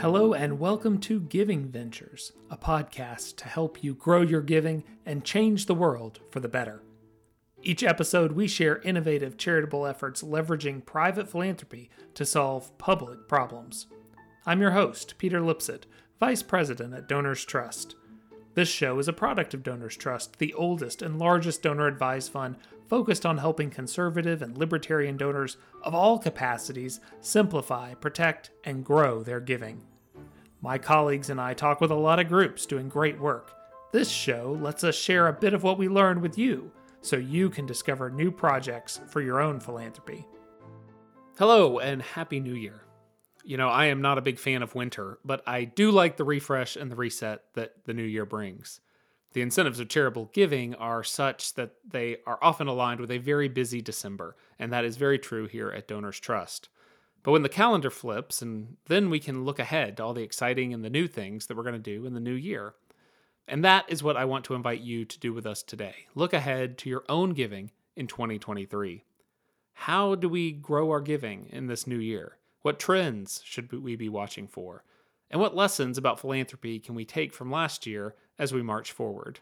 Hello, and welcome to Giving Ventures, a podcast to help you grow your giving and change the world for the better. Each episode, we share innovative charitable efforts leveraging private philanthropy to solve public problems. I'm your host, Peter Lipsett, Vice President at Donors Trust. This show is a product of Donors Trust, the oldest and largest donor advised fund focused on helping conservative and libertarian donors of all capacities simplify, protect, and grow their giving. My colleagues and I talk with a lot of groups doing great work. This show lets us share a bit of what we learned with you so you can discover new projects for your own philanthropy. Hello, and Happy New Year. You know, I am not a big fan of winter, but I do like the refresh and the reset that the new year brings. The incentives of charitable giving are such that they are often aligned with a very busy December, and that is very true here at Donors Trust. But when the calendar flips, and then we can look ahead to all the exciting and the new things that we're going to do in the new year. And that is what I want to invite you to do with us today. Look ahead to your own giving in 2023. How do we grow our giving in this new year? What trends should we be watching for? And what lessons about philanthropy can we take from last year as we march forward?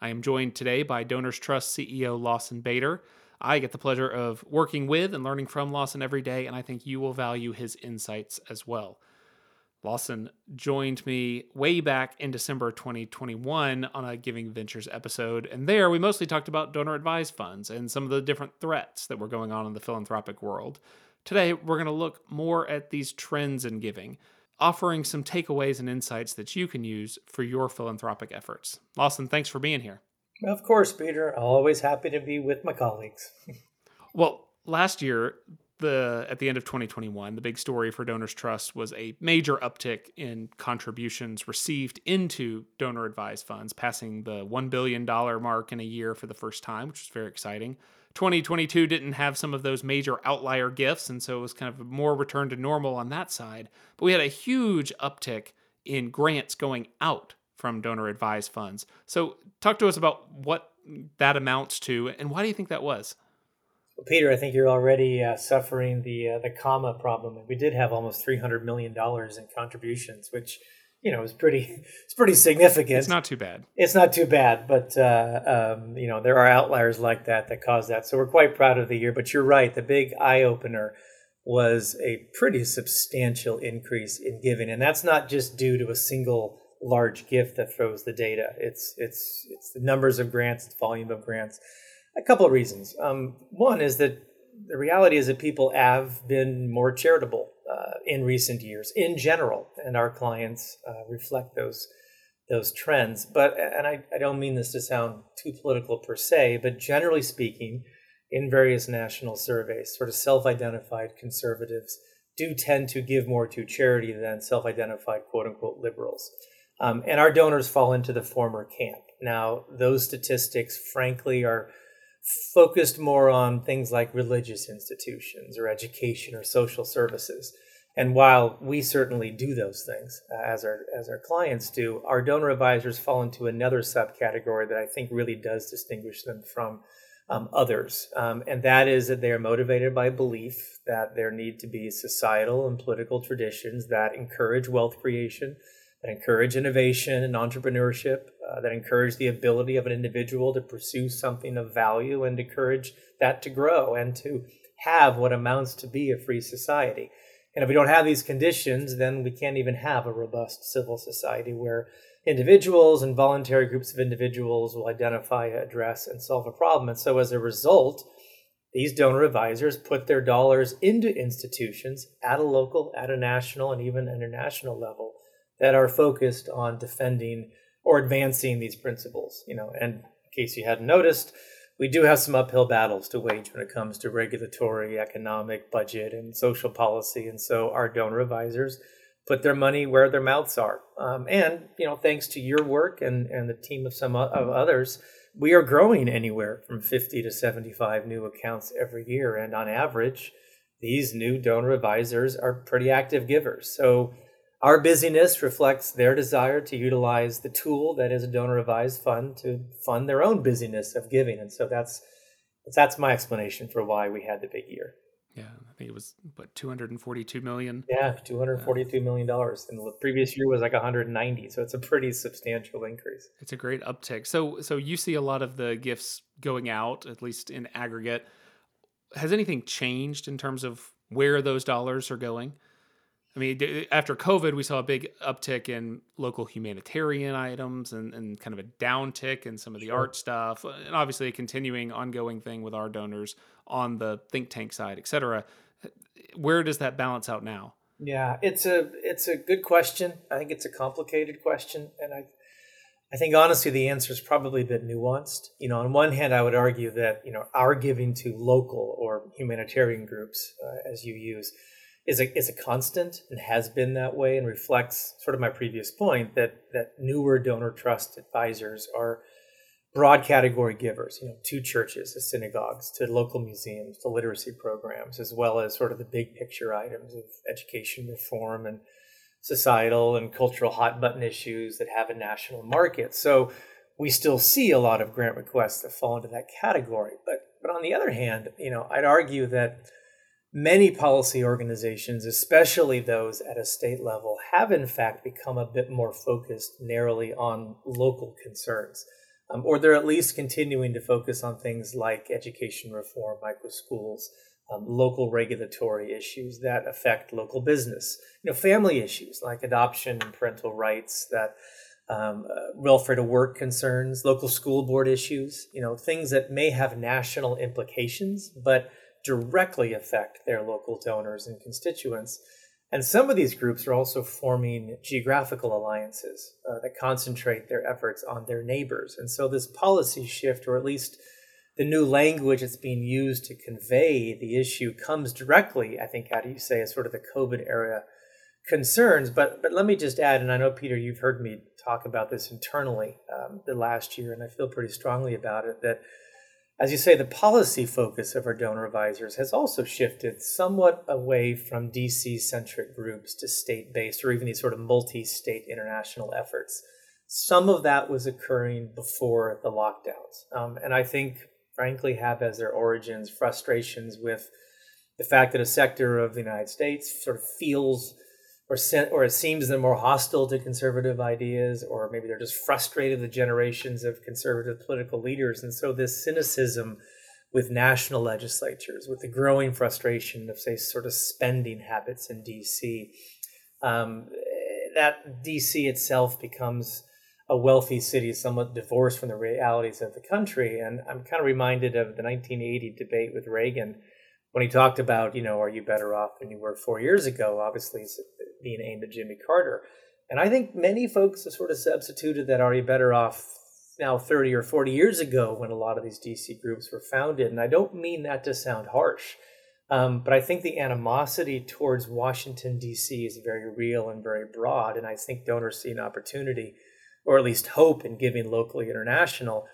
I am joined today by Donors Trust CEO Lawson Bader. I get the pleasure of working with and learning from Lawson every day, and I think you will value his insights as well. Lawson joined me way back in December 2021 on a Giving Ventures episode, and there we mostly talked about donor advised funds and some of the different threats that were going on in the philanthropic world. Today, we're going to look more at these trends in giving, offering some takeaways and insights that you can use for your philanthropic efforts. Lawson, thanks for being here. Of course, Peter. Always happy to be with my colleagues. well, last year, the at the end of 2021, the big story for Donors Trust was a major uptick in contributions received into donor advised funds, passing the $1 billion mark in a year for the first time, which was very exciting. 2022 didn't have some of those major outlier gifts, and so it was kind of more return to normal on that side. But we had a huge uptick in grants going out from donor advised funds. So, talk to us about what that amounts to, and why do you think that was? Well, Peter, I think you're already uh, suffering the uh, the comma problem. We did have almost 300 million dollars in contributions, which you know, is pretty it's pretty significant. It's not too bad. It's not too bad, but uh, um, you know there are outliers like that that cause that. So we're quite proud of the year. But you're right, the big eye opener was a pretty substantial increase in giving, and that's not just due to a single large gift that throws the data. It's it's it's the numbers of grants, the volume of grants. A couple of reasons. Um, one is that the reality is that people have been more charitable uh, in recent years in general, and our clients uh, reflect those those trends. But and I, I don't mean this to sound too political per se, but generally speaking, in various national surveys, sort of self-identified conservatives do tend to give more to charity than self-identified quote unquote liberals. Um, and our donors fall into the former camp. Now, those statistics, frankly, are focused more on things like religious institutions or education or social services. And while we certainly do those things uh, as our as our clients do, our donor advisors fall into another subcategory that I think really does distinguish them from um, others, um, and that is that they are motivated by belief that there need to be societal and political traditions that encourage wealth creation, that encourage innovation and entrepreneurship, uh, that encourage the ability of an individual to pursue something of value and encourage that to grow and to have what amounts to be a free society. And if we don't have these conditions, then we can't even have a robust civil society where individuals and voluntary groups of individuals will identify, address, and solve a problem. And so as a result, these donor advisors put their dollars into institutions at a local, at a national, and even international level that are focused on defending or advancing these principles. You know, and in case you hadn't noticed, we do have some uphill battles to wage when it comes to regulatory, economic, budget, and social policy. And so our donor advisors put their money where their mouths are. Um, and you know, thanks to your work and and the team of some of others, we are growing anywhere from 50 to 75 new accounts every year. And on average, these new donor advisors are pretty active givers. So our busyness reflects their desire to utilize the tool that is a donor advised fund to fund their own busyness of giving. And so that's that's my explanation for why we had the big year. Yeah, I think it was what 242 million. Yeah, 242 million dollars, and the previous year was like 190. So it's a pretty substantial increase. It's a great uptick. So so you see a lot of the gifts going out, at least in aggregate. Has anything changed in terms of where those dollars are going? I mean, after COVID, we saw a big uptick in local humanitarian items and, and kind of a downtick in some of the sure. art stuff, and obviously a continuing ongoing thing with our donors on the think tank side, et cetera. Where does that balance out now? Yeah, it's a it's a good question. I think it's a complicated question, and I I think honestly the answer is probably a bit nuanced. You know, on one hand, I would argue that you know our giving to local or humanitarian groups, uh, as you use is a is a constant and has been that way and reflects sort of my previous point that that newer donor trust advisors are broad category givers, you know, to churches, to synagogues, to local museums, to literacy programs, as well as sort of the big picture items of education reform and societal and cultural hot button issues that have a national market. So we still see a lot of grant requests that fall into that category. But but on the other hand, you know, I'd argue that many policy organizations, especially those at a state level, have in fact become a bit more focused narrowly on local concerns. Um, or they're at least continuing to focus on things like education reform, micro schools, um, local regulatory issues that affect local business, you know, family issues like adoption and parental rights that um, uh, welfare to work concerns, local school board issues, you know, things that may have national implications, but directly affect their local donors and constituents. And some of these groups are also forming geographical alliances uh, that concentrate their efforts on their neighbors. And so, this policy shift, or at least the new language that's being used to convey the issue, comes directly, I think, how do you say, as sort of the COVID era concerns. But, but let me just add, and I know, Peter, you've heard me talk about this internally um, the last year, and I feel pretty strongly about it that as you say, the policy focus of our donor advisors has also shifted somewhat away from DC centric groups to state based or even these sort of multi state international efforts. Some of that was occurring before the lockdowns. Um, and I think, frankly, have as their origins frustrations with the fact that a sector of the United States sort of feels or or it seems they're more hostile to conservative ideas, or maybe they're just frustrated with generations of conservative political leaders, and so this cynicism with national legislatures, with the growing frustration of say sort of spending habits in D.C. Um, that D.C. itself becomes a wealthy city, somewhat divorced from the realities of the country, and I'm kind of reminded of the 1980 debate with Reagan when he talked about, you know, are you better off than you were four years ago? Obviously, being aimed at Jimmy Carter. And I think many folks have sort of substituted that are you better off now 30 or 40 years ago when a lot of these DC groups were founded. And I don't mean that to sound harsh, um, but I think the animosity towards Washington, D.C. is very real and very broad. And I think donors see an opportunity, or at least hope, in giving locally international,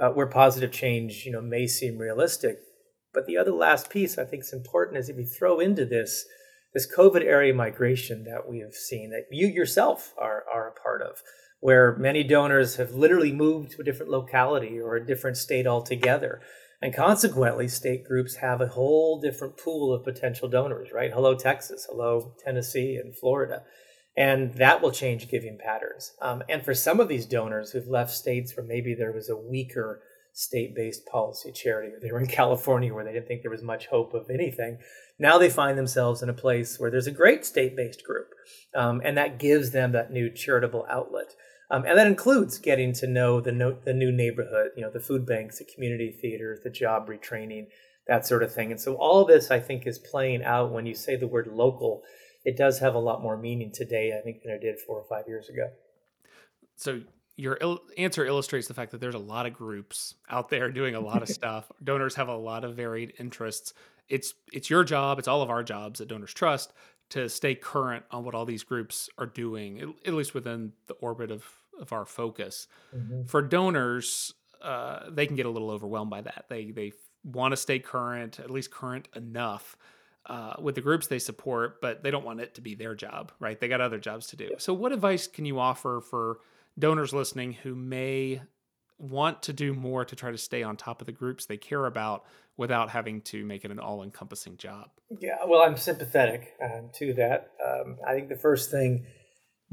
uh, where positive change you know, may seem realistic. But the other last piece I think is important is if you throw into this this COVID area migration that we have seen that you yourself are, are a part of, where many donors have literally moved to a different locality or a different state altogether. And consequently, state groups have a whole different pool of potential donors, right? Hello, Texas. Hello, Tennessee and Florida. And that will change giving patterns. Um, and for some of these donors who've left states where maybe there was a weaker state based policy charity, or they were in California where they didn't think there was much hope of anything, now they find themselves in a place where there's a great state based group, um, and that gives them that new charitable outlet. Um, and that includes getting to know the, no, the new neighborhood, you know, the food banks, the community theaters, the job retraining, that sort of thing. And so all this, I think, is playing out when you say the word local. It does have a lot more meaning today, I think, than it did four or five years ago. So your il- answer illustrates the fact that there's a lot of groups out there doing a lot of stuff. Donors have a lot of varied interests it's it's your job, it's all of our jobs at Donors Trust to stay current on what all these groups are doing, at, least within the orbit of of our focus. Mm-hmm. For donors, uh, they can get a little overwhelmed by that. They they want to stay current, at least current enough. Uh, with the groups they support, but they don't want it to be their job, right? They got other jobs to do. So, what advice can you offer for donors listening who may want to do more to try to stay on top of the groups they care about without having to make it an all encompassing job. Yeah, well, I'm sympathetic um, to that. Um, I think the first thing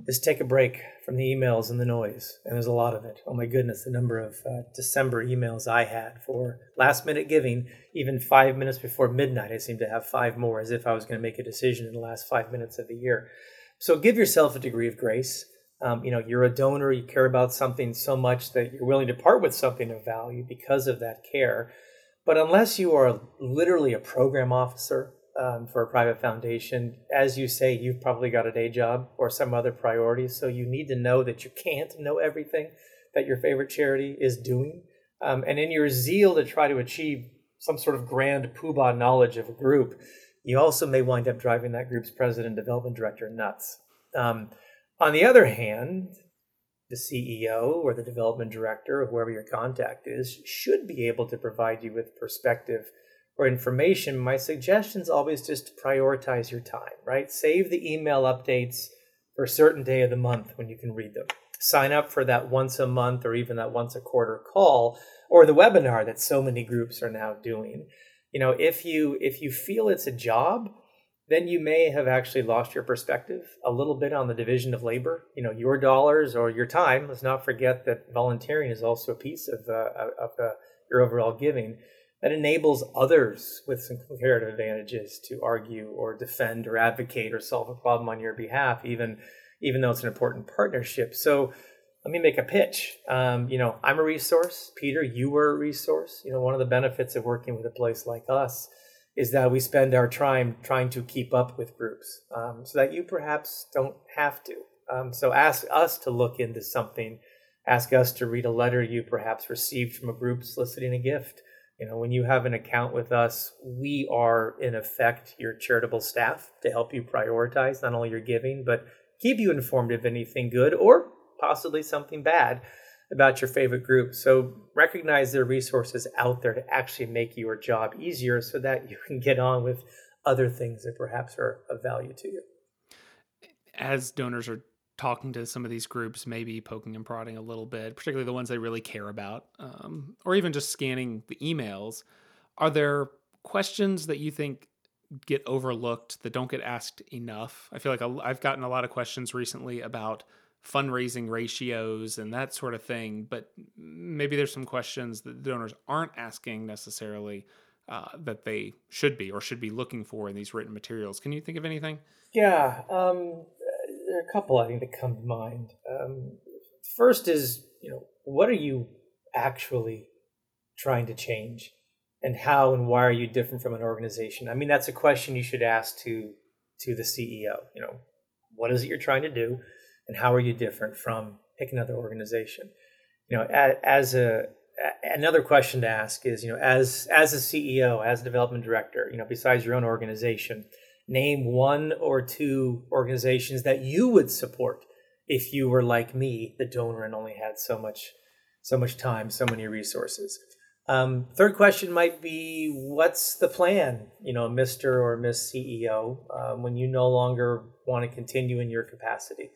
is take a break from the emails and the noise. And there's a lot of it. Oh my goodness, the number of uh, December emails I had for last minute giving, even five minutes before midnight, I seem to have five more as if I was going to make a decision in the last five minutes of the year. So give yourself a degree of grace. Um, you know, you're a donor, you care about something so much that you're willing to part with something of value because of that care. But unless you are literally a program officer um, for a private foundation, as you say, you've probably got a day job or some other priorities. So you need to know that you can't know everything that your favorite charity is doing. Um, and in your zeal to try to achieve some sort of grand poobah knowledge of a group, you also may wind up driving that group's president development director nuts. Um, on the other hand, the CEO or the development director or whoever your contact is should be able to provide you with perspective or information, my suggestion is always just to prioritize your time, right? Save the email updates for a certain day of the month when you can read them. Sign up for that once a month or even that once a quarter call or the webinar that so many groups are now doing. You know, if you if you feel it's a job, then you may have actually lost your perspective a little bit on the division of labor. You know, your dollars or your time. Let's not forget that volunteering is also a piece of uh, of uh, your overall giving that enables others with some comparative advantages to argue or defend or advocate or solve a problem on your behalf, even even though it's an important partnership. So let me make a pitch. Um, you know, I'm a resource. Peter, you were a resource. You know, one of the benefits of working with a place like us is that we spend our time trying to keep up with groups um, so that you perhaps don't have to. Um, so ask us to look into something. Ask us to read a letter you perhaps received from a group soliciting a gift you know, when you have an account with us, we are in effect your charitable staff to help you prioritize not only your giving, but keep you informed of anything good or possibly something bad about your favorite group. So recognize there are resources out there to actually make your job easier so that you can get on with other things that perhaps are of value to you. As donors are talking to some of these groups, maybe poking and prodding a little bit, particularly the ones they really care about, um, or even just scanning the emails. Are there questions that you think get overlooked that don't get asked enough? I feel like I've gotten a lot of questions recently about fundraising ratios and that sort of thing, but maybe there's some questions that donors aren't asking necessarily uh, that they should be or should be looking for in these written materials. Can you think of anything? Yeah, um, there are a couple I think that come to mind. Um, first is, you know, what are you actually trying to change, and how and why are you different from an organization? I mean, that's a question you should ask to to the CEO. You know, what is it you're trying to do, and how are you different from pick another organization? You know, as a another question to ask is, you know, as as a CEO, as a development director, you know, besides your own organization name one or two organizations that you would support if you were like me, the donor, and only had so much so much time, so many resources. Um, third question might be, what's the plan, you know, Mr. or Miss CEO, um, when you no longer want to continue in your capacity?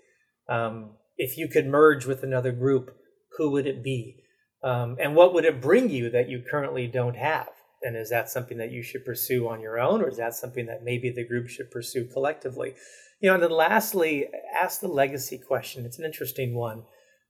Um, if you could merge with another group, who would it be? Um, and what would it bring you that you currently don't have? And is that something that you should pursue on your own, or is that something that maybe the group should pursue collectively? You know, and then lastly, ask the legacy question. It's an interesting one.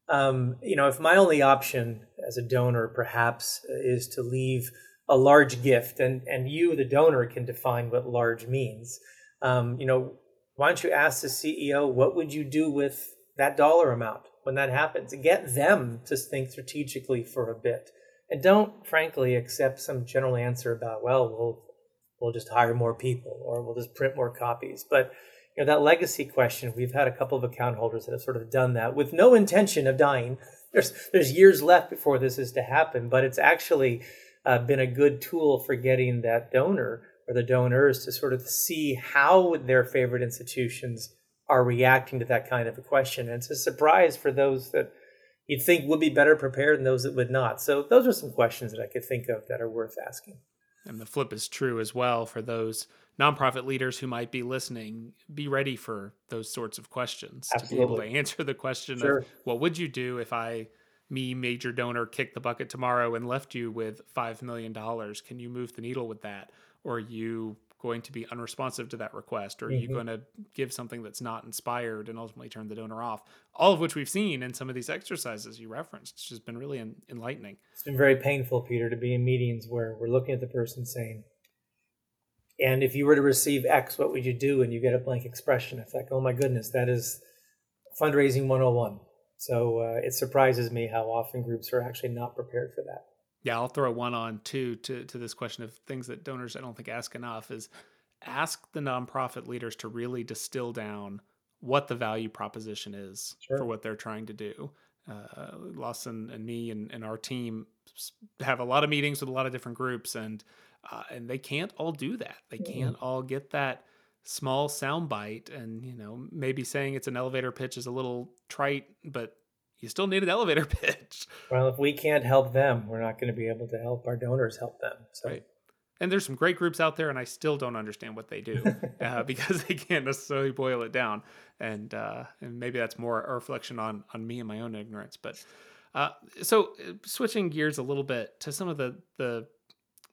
Um, you know, if my only option as a donor perhaps is to leave a large gift, and and you, the donor, can define what large means. Um, you know, why don't you ask the CEO what would you do with that dollar amount when that happens? Get them to think strategically for a bit. And don't frankly accept some general answer about well we'll we'll just hire more people or we'll just print more copies. But you know that legacy question we've had a couple of account holders that have sort of done that with no intention of dying. There's there's years left before this is to happen but it's actually uh, been a good tool for getting that donor or the donors to sort of see how their favorite institutions are reacting to that kind of a question and it's a surprise for those that you'd think would be better prepared and those that would not. So those are some questions that I could think of that are worth asking. And the flip is true as well for those nonprofit leaders who might be listening. Be ready for those sorts of questions Absolutely. to be able to answer the question sure. of what would you do if I me, major donor, kicked the bucket tomorrow and left you with $5 million, can you move the needle with that? Or are you going to be unresponsive to that request? Or are mm-hmm. you going to give something that's not inspired and ultimately turn the donor off? All of which we've seen in some of these exercises you referenced. It's just been really enlightening. It's been very painful, Peter, to be in meetings where we're looking at the person saying, and if you were to receive X, what would you do? And you get a blank expression. It's like, oh my goodness, that is fundraising 101. So uh, it surprises me how often groups are actually not prepared for that. Yeah, I'll throw one on too to to this question of things that donors I don't think ask enough is ask the nonprofit leaders to really distill down what the value proposition is sure. for what they're trying to do. Uh, Lawson and me and, and our team have a lot of meetings with a lot of different groups, and uh, and they can't all do that. They can't mm-hmm. all get that small soundbite and you know maybe saying it's an elevator pitch is a little trite but you still need an elevator pitch. Well if we can't help them we're not going to be able to help our donors help them so. Right. and there's some great groups out there and i still don't understand what they do uh, because they can't necessarily boil it down. And uh, and maybe that's more a reflection on on me and my own ignorance but uh, so uh, switching gears a little bit to some of the the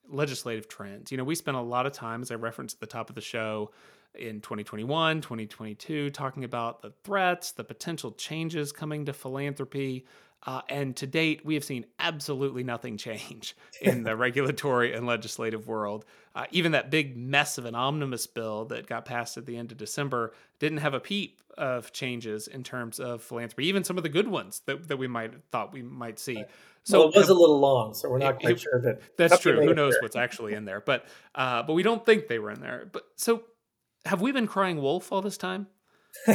legislative trends. You know we spent a lot of time as i referenced at the top of the show in 2021, 2022, talking about the threats, the potential changes coming to philanthropy. Uh, and to date, we have seen absolutely nothing change in the regulatory and legislative world. Uh, even that big mess of an omnibus bill that got passed at the end of December didn't have a peep of changes in terms of philanthropy, even some of the good ones that, that we might thought we might see. So well, it was a little long, so we're not quite it, sure that that's true. Who knows there. what's actually in there? But uh, but we don't think they were in there. But so have we been crying wolf all this time?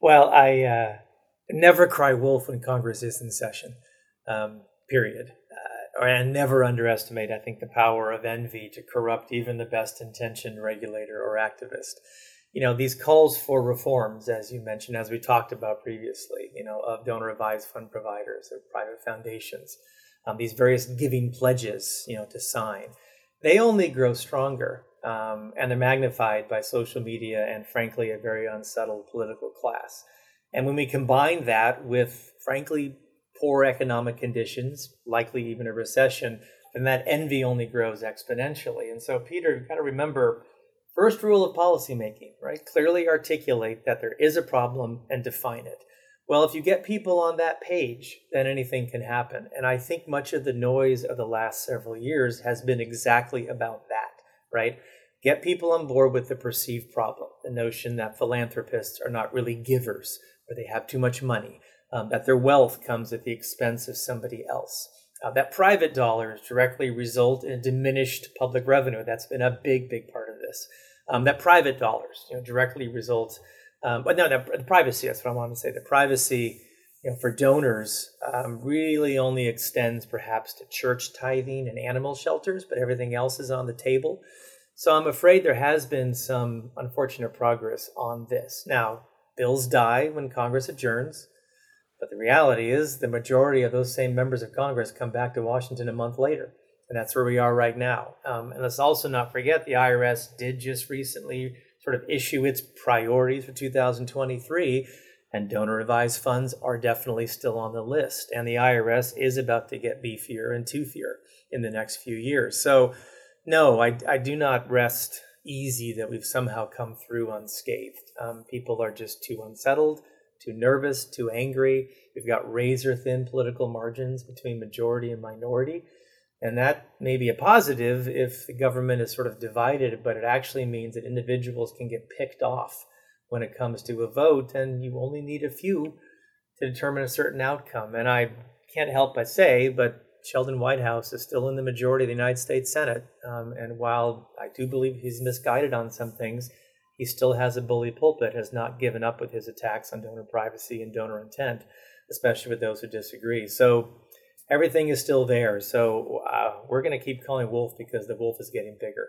well, I uh, never cry wolf when Congress is in session. Um, period. Uh, and never underestimate, I think, the power of envy to corrupt even the best intentioned regulator or activist. You know, these calls for reforms, as you mentioned, as we talked about previously, you know, of donor advised fund providers or private foundations, um, these various giving pledges, you know, to sign, they only grow stronger um, and they're magnified by social media and, frankly, a very unsettled political class. And when we combine that with, frankly, poor economic conditions, likely even a recession, then that envy only grows exponentially. And so, Peter, you've got to remember first rule of policymaking, right? Clearly articulate that there is a problem and define it. Well, if you get people on that page, then anything can happen. And I think much of the noise of the last several years has been exactly about that right? Get people on board with the perceived problem, the notion that philanthropists are not really givers, or they have too much money, um, that their wealth comes at the expense of somebody else. Uh, that private dollars directly result in diminished public revenue. That's been a big, big part of this. Um, that private dollars, you know, directly result. Um, but no, the privacy. That's what I want to say. The privacy, you know, for donors, um, really only extends perhaps to church tithing and animal shelters, but everything else is on the table. So I'm afraid there has been some unfortunate progress on this. Now, bills die when Congress adjourns, but the reality is the majority of those same members of Congress come back to Washington a month later. And that's where we are right now. Um, and let's also not forget the IRS did just recently sort of issue its priorities for 2023, and donor advised funds are definitely still on the list. And the IRS is about to get beefier and toothier in the next few years. So no, I, I do not rest easy that we've somehow come through unscathed. Um, people are just too unsettled, too nervous, too angry. We've got razor thin political margins between majority and minority. And that may be a positive if the government is sort of divided, but it actually means that individuals can get picked off when it comes to a vote, and you only need a few to determine a certain outcome. And I can't help but say, but Sheldon Whitehouse is still in the majority of the United States Senate. Um, and while I do believe he's misguided on some things, he still has a bully pulpit, has not given up with his attacks on donor privacy and donor intent, especially with those who disagree. So everything is still there. So uh, we're going to keep calling wolf because the wolf is getting bigger.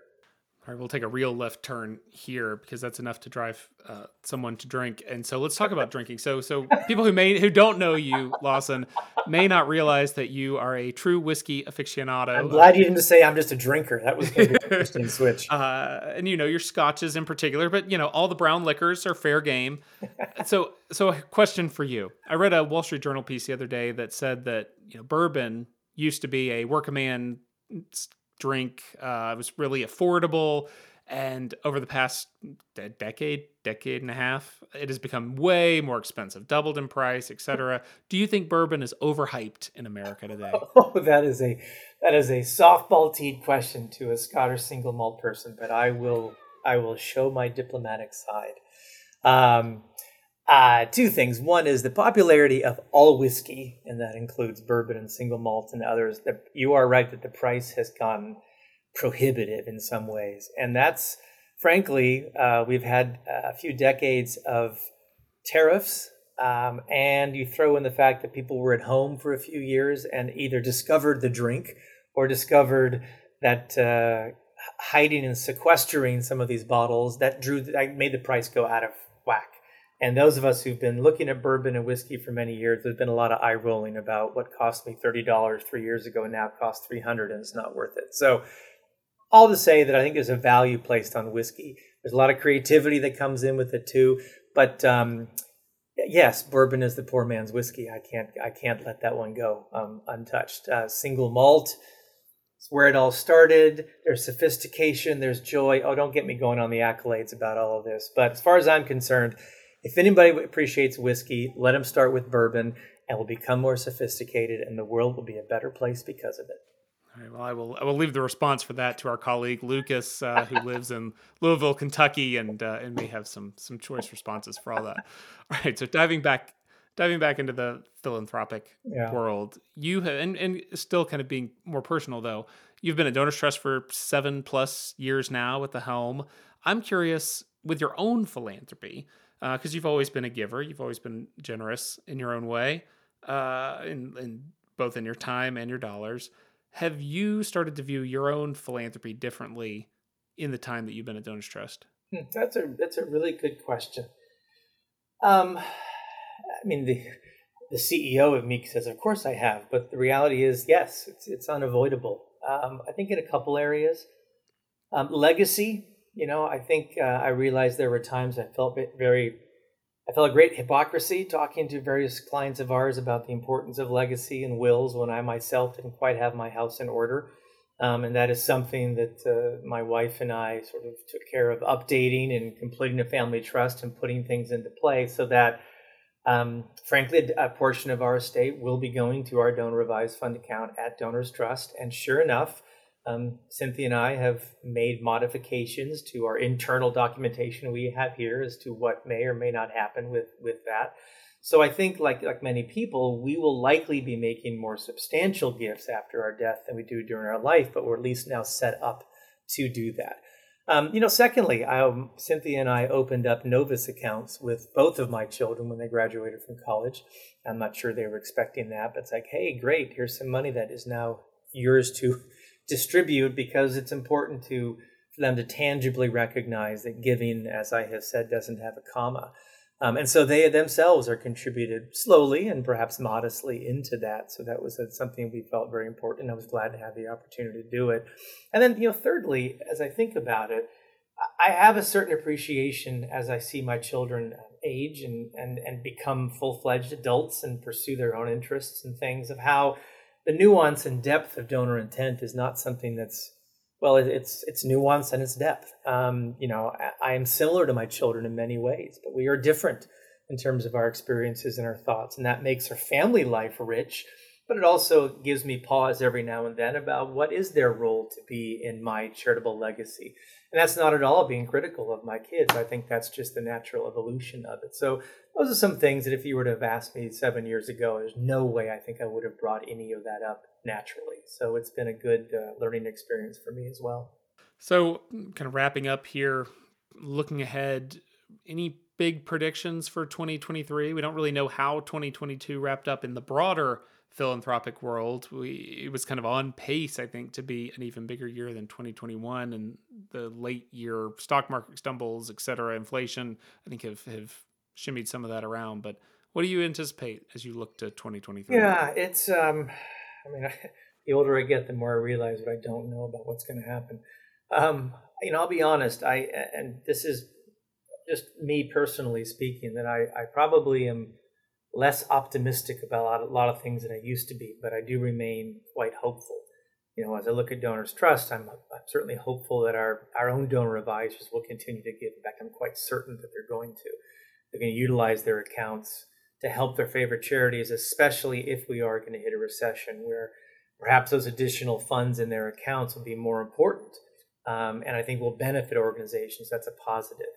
All right, we'll take a real left turn here because that's enough to drive uh, someone to drink. And so let's talk about drinking. So, so people who may who don't know you, Lawson, may not realize that you are a true whiskey aficionado. I'm glad you didn't say I'm just a drinker. That was going to be an interesting switch. Uh, and you know your scotches in particular, but you know all the brown liquors are fair game. so, so a question for you: I read a Wall Street Journal piece the other day that said that you know bourbon used to be a workman drink. Uh, it was really affordable. And over the past decade, decade and a half, it has become way more expensive, doubled in price, etc. Do you think bourbon is overhyped in America today? Oh, that is a that is a softball teed question to a Scottish single malt person, but I will I will show my diplomatic side. Um, uh, two things. One is the popularity of all whiskey, and that includes bourbon and single malt and others. That you are right that the price has gone prohibitive in some ways, and that's frankly uh, we've had a few decades of tariffs, um, and you throw in the fact that people were at home for a few years and either discovered the drink or discovered that uh, hiding and sequestering some of these bottles that drew that made the price go out of whack. And those of us who've been looking at bourbon and whiskey for many years, there's been a lot of eye rolling about what cost me thirty dollars three years ago and now costs three hundred, and it's not worth it. So, all to say that I think there's a value placed on whiskey. There's a lot of creativity that comes in with it too. But um, yes, bourbon is the poor man's whiskey. I can't I can't let that one go um, untouched. Uh, single malt. It's where it all started. There's sophistication. There's joy. Oh, don't get me going on the accolades about all of this. But as far as I'm concerned if anybody appreciates whiskey, let them start with bourbon and will become more sophisticated, and the world will be a better place because of it. All right, well, I will. I will leave the response for that to our colleague Lucas, uh, who lives in Louisville, Kentucky, and uh, and may have some some choice responses for all that. All right, so diving back, diving back into the philanthropic yeah. world, you have, and and still kind of being more personal though. You've been at Donors Trust for seven plus years now at the helm. I'm curious with your own philanthropy because uh, you've always been a giver. You've always been generous in your own way, uh, in, in both in your time and your dollars. Have you started to view your own philanthropy differently in the time that you've been at Donors Trust? Hmm, that's a that's a really good question. Um, I mean the the CEO of Meek says, of course I have, but the reality is, yes, it's it's unavoidable. Um, I think in a couple areas, um, legacy you know, I think uh, I realized there were times I felt very, I felt a great hypocrisy talking to various clients of ours about the importance of legacy and wills when I myself didn't quite have my house in order. Um, and that is something that uh, my wife and I sort of took care of updating and completing a family trust and putting things into place so that, um, frankly, a portion of our estate will be going to our donor advised fund account at Donors Trust. And sure enough, um, Cynthia and I have made modifications to our internal documentation we have here as to what may or may not happen with with that. So I think, like like many people, we will likely be making more substantial gifts after our death than we do during our life, but we're at least now set up to do that. Um, you know, secondly, um, Cynthia and I opened up Novus accounts with both of my children when they graduated from college. I'm not sure they were expecting that, but it's like, hey, great, here's some money that is now yours to distribute because it's important to for them to tangibly recognize that giving, as I have said, doesn't have a comma. Um, and so they themselves are contributed slowly and perhaps modestly into that. So that was something we felt very important. I was glad to have the opportunity to do it. And then, you know, thirdly, as I think about it, I have a certain appreciation as I see my children age and, and, and become full fledged adults and pursue their own interests and things of how the nuance and depth of donor intent is not something that's well it's it's nuance and it's depth. Um, you know I, I, am similar to my children in many ways but we are different in terms of our experiences and our thoughts and that makes our family life rich but it also gives me pause every now and then about what is their role to be in my charitable legacy. And that's not at all being critical of my kids. I think that's just the natural evolution of it. So those are some things that if you were to have asked me seven years ago there's no way i think i would have brought any of that up naturally. So it's been a good uh, learning experience for me as well. So kind of wrapping up here looking ahead any big predictions for 2023 we don't really know how 2022 wrapped up in the broader philanthropic world. We it was kind of on pace, I think, to be an even bigger year than 2021, and the late year stock market stumbles, et cetera, inflation, I think have have shimmied some of that around. But what do you anticipate as you look to 2023? Yeah, it's um, I mean, the older I get, the more I realize what I don't know about what's going to happen. Um, you know, I'll be honest. I and this is just me personally speaking that I I probably am less optimistic about a lot, of things than I used to be, but I do remain quite hopeful. You know, as I look at Donors Trust, I'm, I'm certainly hopeful that our, our own donor advisors will continue to give back. I'm quite certain that they're going to. They're going to utilize their accounts to help their favorite charities, especially if we are going to hit a recession where perhaps those additional funds in their accounts will be more important um, and I think will benefit organizations. That's a positive.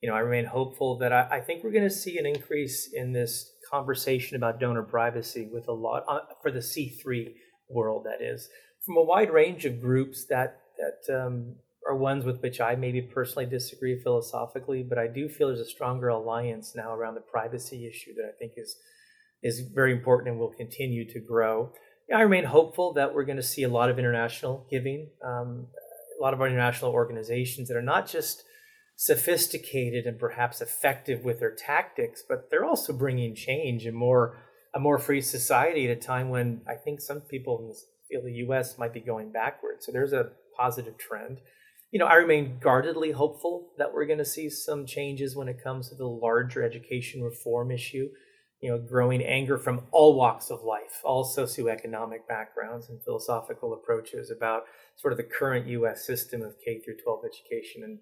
You know, I remain hopeful that I, I think we're going to see an increase in this conversation about donor privacy with a lot uh, for the C3 world, that is, from a wide range of groups that that um, are ones with which I maybe personally disagree philosophically, but I do feel there's a stronger alliance now around the privacy issue that I think is is very important and will continue to grow. I remain hopeful that we're going to see a lot of international giving, um, a lot of our international organizations that are not just sophisticated and perhaps effective with their tactics, but they're also bringing change and more a more free society at a time when I think some people in the U.S. might be going backwards. So there's a positive trend. You know, I remain guardedly hopeful that we're going to see some changes when it comes to the larger education reform issue. You know, growing anger from all walks of life, all socioeconomic backgrounds and philosophical approaches about sort of the current U.S. system of K through 12 education and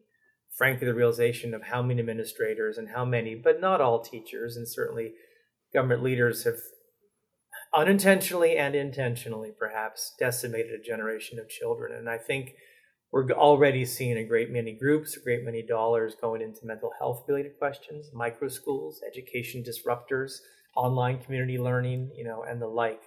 frankly, the realization of how many administrators and how many, but not all teachers, and certainly government leaders have unintentionally and intentionally perhaps decimated a generation of children. And I think we're already seeing a great many groups, a great many dollars going into mental health related questions, micro schools, education disruptors, online community learning, you know, and the like.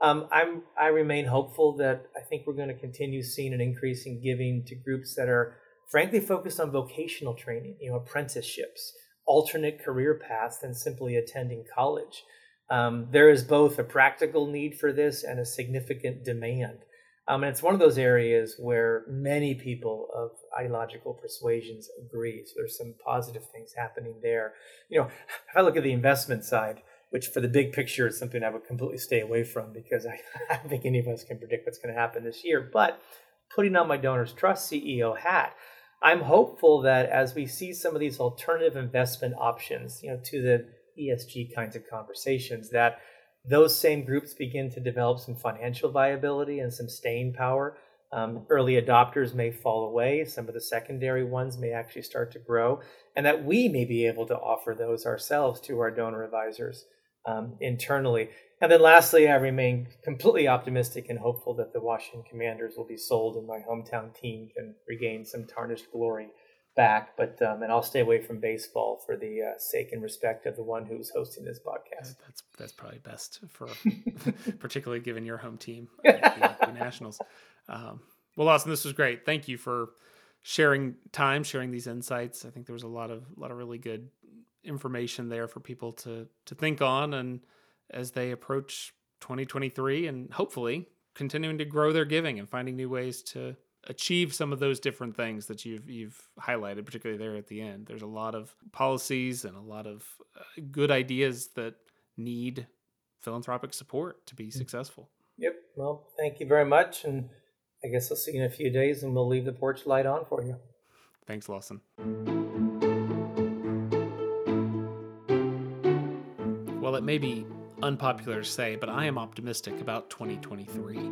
Um, I'm I remain hopeful that I think we're going to continue seeing an increase in giving to groups that are frankly focused on vocational training, you know, apprenticeships, alternate career paths than simply attending college. Um, there is both a practical need for this and a significant demand. Um, and it's one of those areas where many people of ideological persuasions agree. So there's some positive things happening there. You know, if I look at the investment side, which for the big picture is something I would completely stay away from because I, I don't think any of us can predict what's going to happen this year. But putting on my Donors Trust CEO hat, I'm hopeful that as we see some of these alternative investment options, you know, to the ESG kinds of conversations, that those same groups begin to develop some financial viability and some staying power. Um, early adopters may fall away. Some of the secondary ones may actually start to grow, and that we may be able to offer those ourselves to our donor advisors um, internally. And then lastly, I remain completely optimistic and hopeful that the Washington Commanders will be sold and my hometown team can regain some tarnished glory back. But um, and I'll stay away from baseball for the uh, sake and respect of the one who's hosting this podcast. That's that's probably best for, particularly given your home team, the, the Nationals. Um, well, Lawson, this was great. Thank you for sharing time, sharing these insights. I think there was a lot of a lot of really good information there for people to to think on and as they approach 2023 and hopefully continuing to grow their giving and finding new ways to achieve some of those different things that you've you've highlighted particularly there at the end. There's a lot of policies and a lot of uh, good ideas that need philanthropic support to be mm. successful. Yep. Well thank you very much and i guess i'll see you in a few days and we'll leave the porch light on for you. Thanks lawson. Well it may be unpopular to say, but I am optimistic about 2023.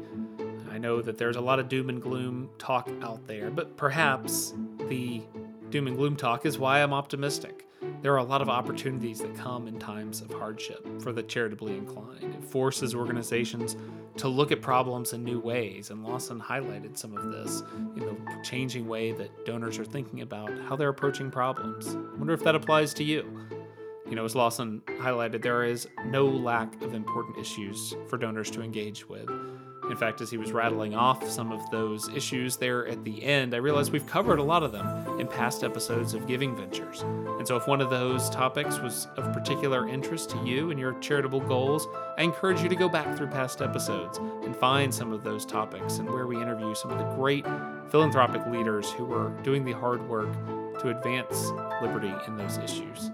I know that there's a lot of doom and gloom talk out there, but perhaps the doom and gloom talk is why I'm optimistic. There are a lot of opportunities that come in times of hardship for the charitably inclined. It forces organizations to look at problems in new ways, and Lawson highlighted some of this in the changing way that donors are thinking about how they're approaching problems. I wonder if that applies to you. You know, as Lawson highlighted, there is no lack of important issues for donors to engage with. In fact, as he was rattling off some of those issues there at the end, I realized we've covered a lot of them in past episodes of Giving Ventures. And so, if one of those topics was of particular interest to you and your charitable goals, I encourage you to go back through past episodes and find some of those topics and where we interview some of the great philanthropic leaders who are doing the hard work to advance liberty in those issues.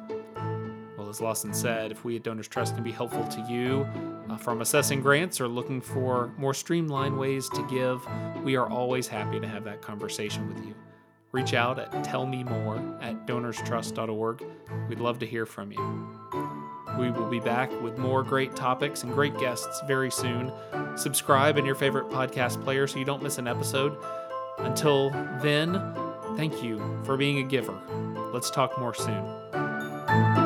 As Lawson said, if we at Donors Trust can be helpful to you uh, from assessing grants or looking for more streamlined ways to give, we are always happy to have that conversation with you. Reach out at tellmemore at donorstrust.org. We'd love to hear from you. We will be back with more great topics and great guests very soon. Subscribe in your favorite podcast player so you don't miss an episode. Until then, thank you for being a giver. Let's talk more soon.